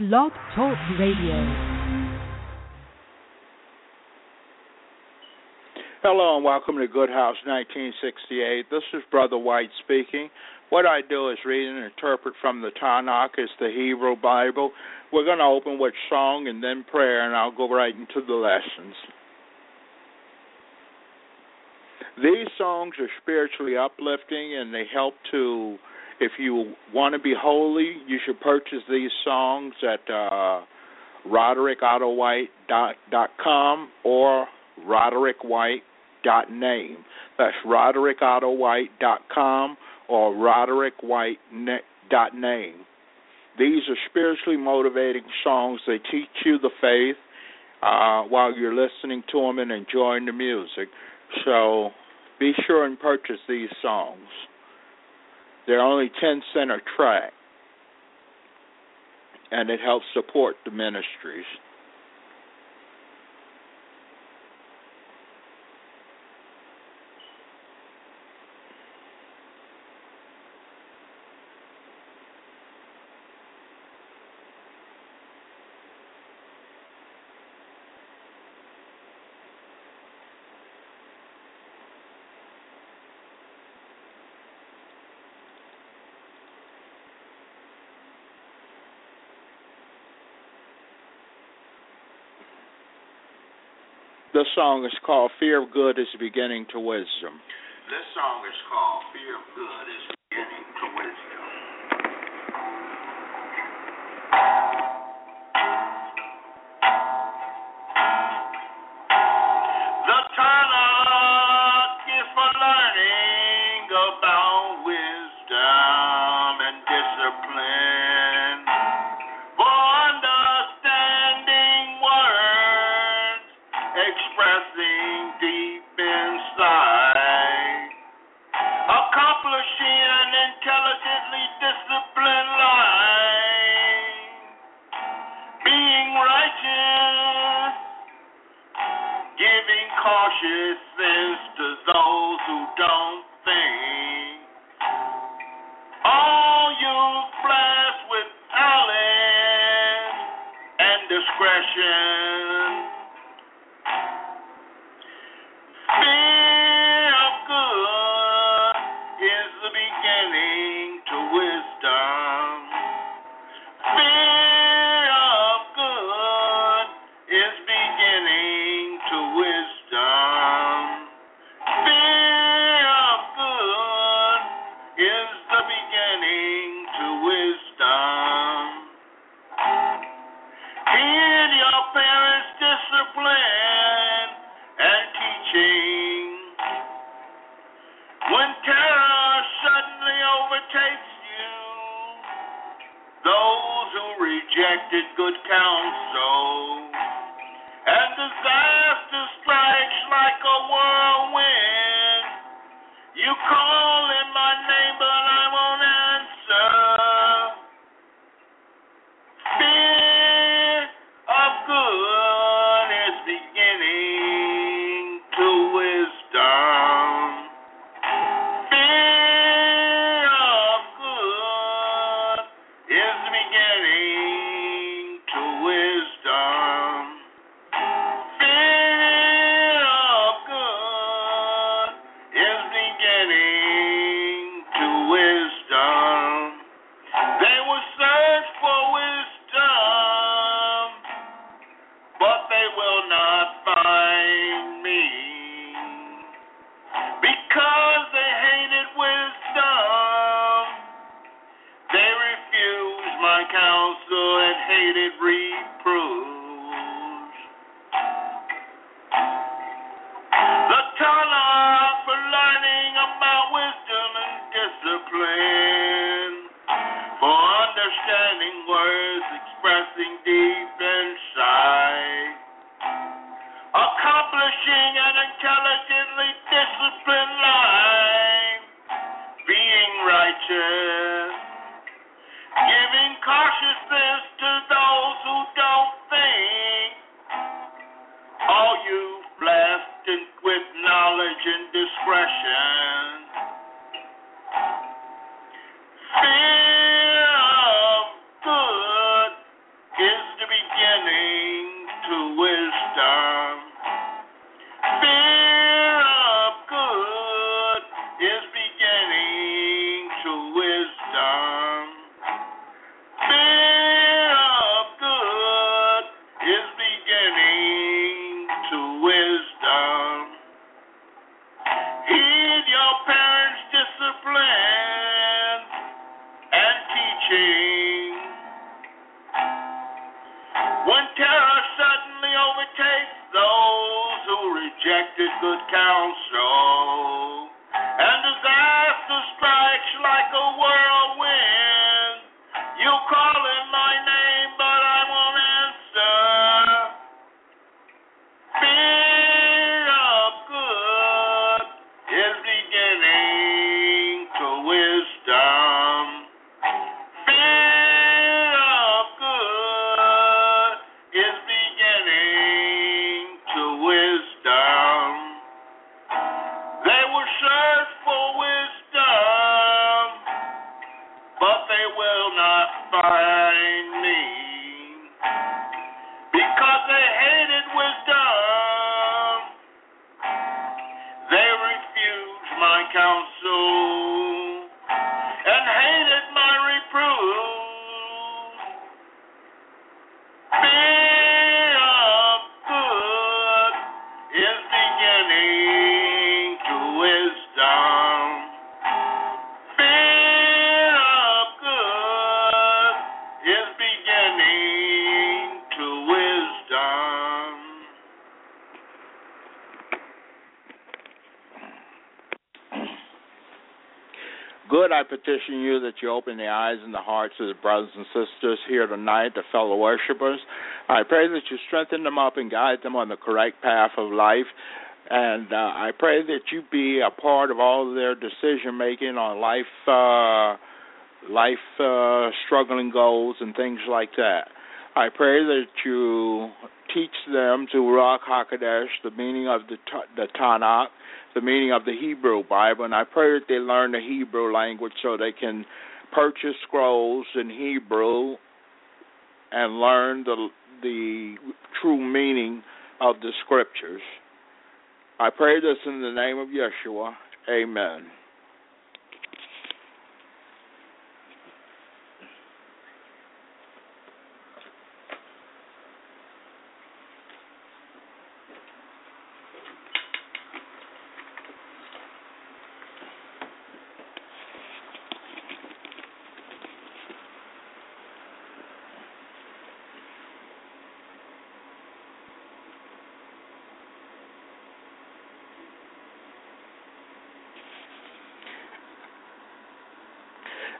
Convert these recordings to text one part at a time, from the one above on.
Blog Talk Radio. Hello and welcome to Good House 1968. This is Brother White speaking. What I do is read and interpret from the Tanakh, it's the Hebrew Bible. We're going to open with song and then prayer, and I'll go right into the lessons. These songs are spiritually uplifting and they help to if you want to be holy, you should purchase these songs at uh, RoderickOttoWhite.com or RoderickWhite.name. That's RoderickOttoWhite.com or RoderickWhite.name. These are spiritually motivating songs. They teach you the faith uh, while you're listening to them and enjoying the music. So be sure and purchase these songs. They're only 10 cent a track, and it helps support the ministries. This song is called Fear of Good is Beginning to Wisdom. This song is called Fear of Good is to those who don't think. You blessed with talent and discretion. Like a whirlwind, beginning those who rejected good counsel, and disaster strikes like a whirlwind. Search Good, I petition you that you open the eyes and the hearts of the brothers and sisters here tonight, the fellow worshipers. I pray that you strengthen them up and guide them on the correct path of life. And uh, I pray that you be a part of all their decision making on life, uh, life uh, struggling goals and things like that. I pray that you teach them to Ruach Hakodesh, the meaning of the, the Tanakh, the meaning of the Hebrew Bible, and I pray that they learn the Hebrew language so they can purchase scrolls in Hebrew and learn the the true meaning of the scriptures. I pray this in the name of Yeshua. Amen.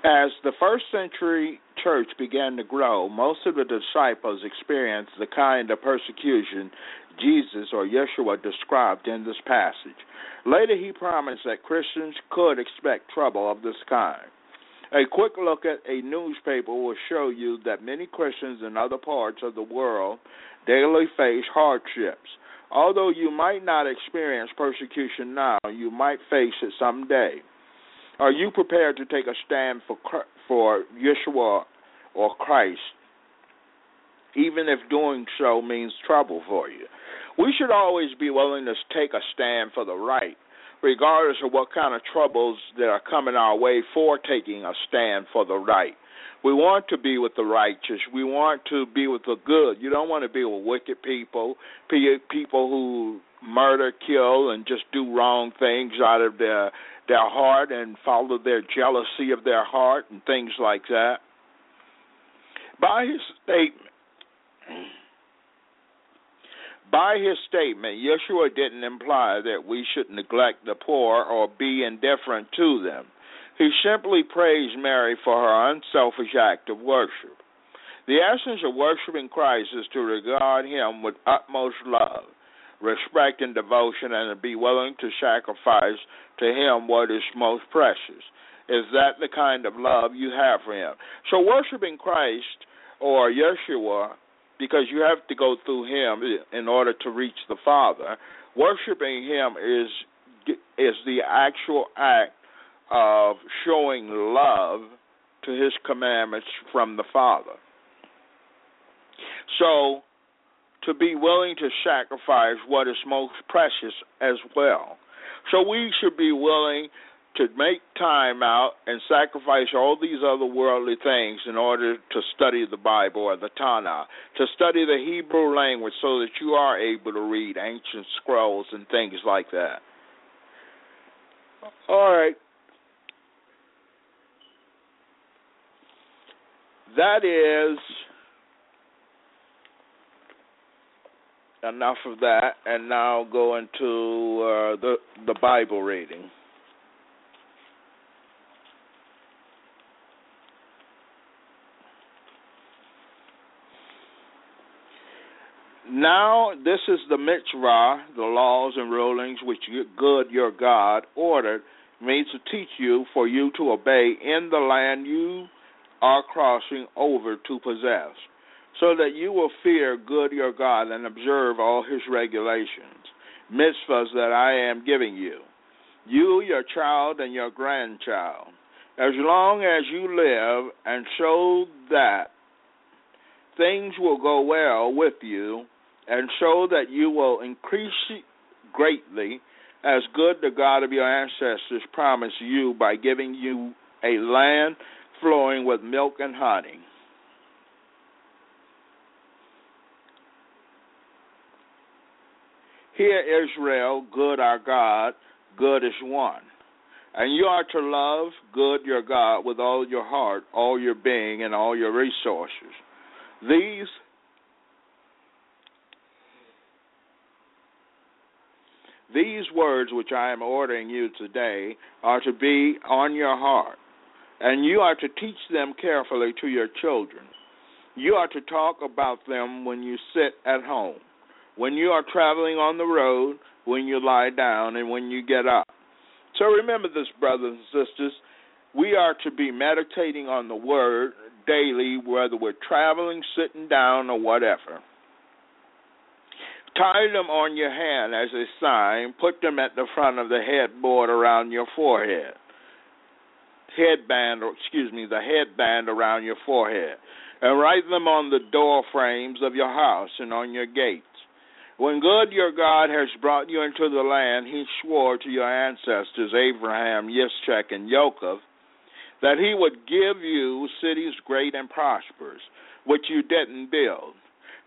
As the first century church began to grow, most of the disciples experienced the kind of persecution Jesus or Yeshua described in this passage. Later, he promised that Christians could expect trouble of this kind. A quick look at a newspaper will show you that many Christians in other parts of the world daily face hardships. Although you might not experience persecution now, you might face it someday. Are you prepared to take a stand for for Yeshua or Christ, even if doing so means trouble for you? We should always be willing to take a stand for the right, regardless of what kind of troubles that are coming our way for taking a stand for the right. We want to be with the righteous. We want to be with the good. You don't want to be with wicked people, people who murder, kill, and just do wrong things out of their their heart and follow their jealousy of their heart and things like that. By his statement, by his statement, Yeshua didn't imply that we should neglect the poor or be indifferent to them. He simply praised Mary for her unselfish act of worship. The essence of worshiping Christ is to regard him with utmost love respect and devotion and be willing to sacrifice to him what is most precious. Is that the kind of love you have for him? So worshiping Christ or Yeshua, because you have to go through him in order to reach the Father, worshiping him is is the actual act of showing love to his commandments from the Father. So to be willing to sacrifice what is most precious as well. So we should be willing to make time out and sacrifice all these other worldly things in order to study the Bible or the Tanakh, to study the Hebrew language so that you are able to read ancient scrolls and things like that. All right. That is enough of that, and now go into uh, the the Bible reading. Now this is the mitzvah, the laws and rulings which good your God ordered me to teach you for you to obey in the land you are crossing over to possess, so that you will fear good your God and observe all his regulations, mitzvahs that I am giving you, you, your child, and your grandchild, as long as you live, and show that things will go well with you and show that you will increase greatly as good the God of your ancestors promised you by giving you a land flowing with milk and honey. Hear Israel, good our God, good is one. And you are to love good your God with all your heart, all your being, and all your resources. These These words which I am ordering you today are to be on your heart, and you are to teach them carefully to your children. You are to talk about them when you sit at home, when you are traveling on the road, when you lie down, and when you get up. So remember this, brothers and sisters. We are to be meditating on the Word daily, whether we're traveling, sitting down, or whatever. Tie them on your hand as a sign. Put them at the front of the headboard around your forehead. Headband, or excuse me, the headband around your forehead. And write them on the door frames of your house and on your gates. When God your God has brought you into the land he swore to your ancestors, Abraham, Yitzchak, and Jacob, that he would give you cities great and prosperous, which you didn't build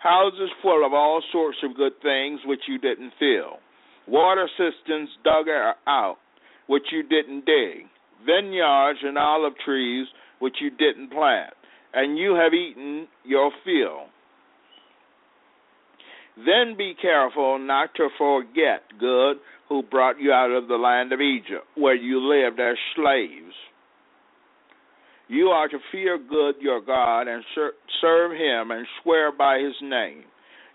houses full of all sorts of good things which you didn't fill, water cisterns dug out which you didn't dig, vineyards and olive trees which you didn't plant, and you have eaten your fill. Then be careful not to forget good who brought you out of the land of Egypt, where you lived as slaves. You are to fear good your God and serve him and swear by his name.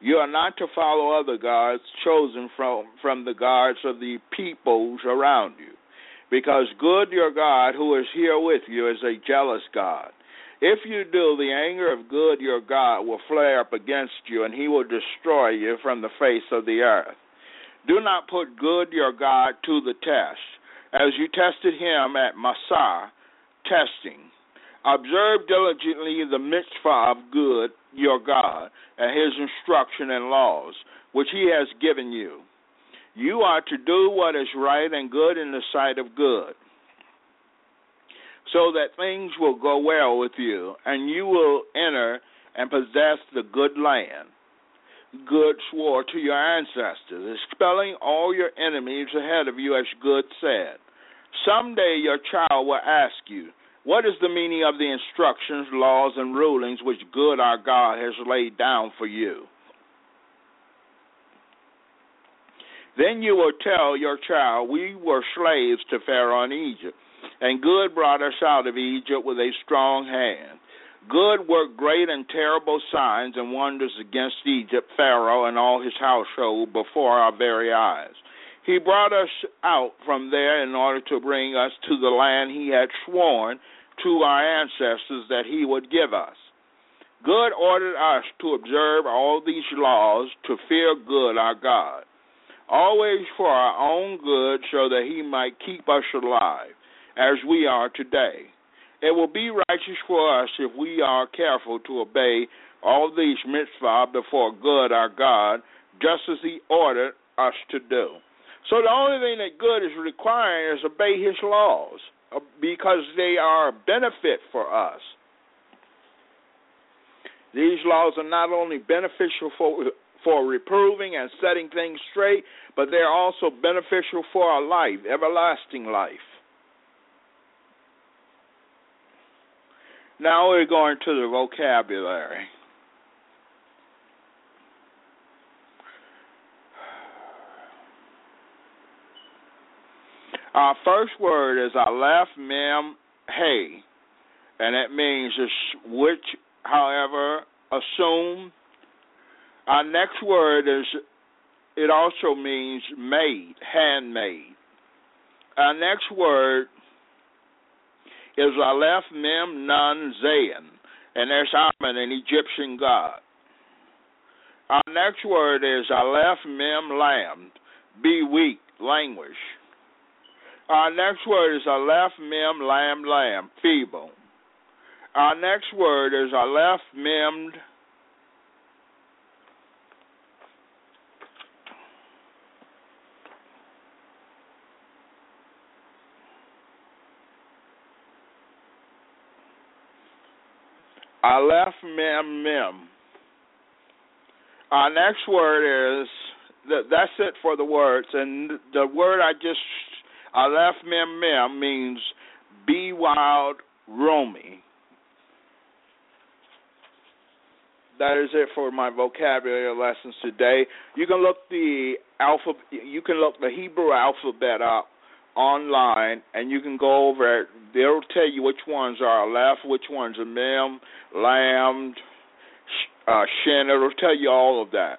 You are not to follow other gods chosen from, from the gods of the peoples around you, because good your God who is here with you is a jealous God. If you do, the anger of good your God will flare up against you, and he will destroy you from the face of the earth. Do not put good your God to the test, as you tested him at Massah, testing Observe diligently the mitzvah of good, your God, and his instruction and laws, which he has given you. You are to do what is right and good in the sight of good, so that things will go well with you, and you will enter and possess the good land. Good swore to your ancestors, expelling all your enemies ahead of you, as good said. Someday your child will ask you, what is the meaning of the instructions, laws, and rulings which good our God has laid down for you? Then you will tell your child, We were slaves to Pharaoh in Egypt, and good brought us out of Egypt with a strong hand. Good worked great and terrible signs and wonders against Egypt, Pharaoh, and all his household before our very eyes. He brought us out from there in order to bring us to the land he had sworn to our ancestors that he would give us. Good ordered us to observe all these laws, to fear good our God, always for our own good, so that he might keep us alive, as we are today. It will be righteous for us if we are careful to obey all these mitzvah before good our God, just as he ordered us to do. So the only thing that good is requiring is obey his laws uh, because they are a benefit for us. These laws are not only beneficial for for reproving and setting things straight, but they're also beneficial for our life, everlasting life. Now we're going to the vocabulary. Our first word is Aleph mem hey, and it means which, however, assume. Our next word is it also means made, handmade. Our next word is Aleph Mem Nun Zayin, and there's Amen, an Egyptian god. Our next word is Aleph Mem Lam, be weak, languish. Our next word is Aleph Mem Lam Lam, feeble. Our next word is Aleph Mem Aleph Mem Mem. Our next word is that. that's it for the words, and the word I just Aleph Mem Mem means be wild, roamy. That is it for my vocabulary lessons today. You can look the alpha. You can look the Hebrew alphabet up online, and you can go over it. They'll tell you which ones are Aleph, which ones are Mem, Lam, uh, Shin. It'll tell you all of that.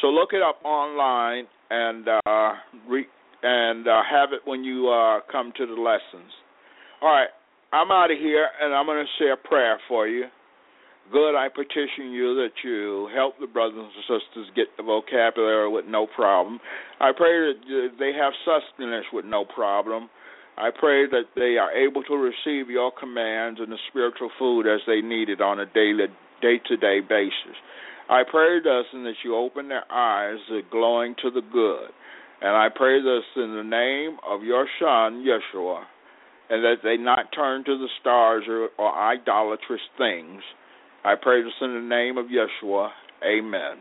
So look it up online and uh, re- and uh, have it when you uh, come to the lessons. All right, I'm out of here, and I'm going to say a prayer for you. Good, I petition you that you help the brothers and sisters get the vocabulary with no problem. I pray that they have sustenance with no problem. I pray that they are able to receive your commands and the spiritual food as they need it on a daily, day-to-day basis. I pray thus and that you open their eyes, glowing to the good. And I pray this in the name of your Son, Yeshua, and that they not turn to the stars or, or idolatrous things. I pray this in the name of Yeshua. Amen.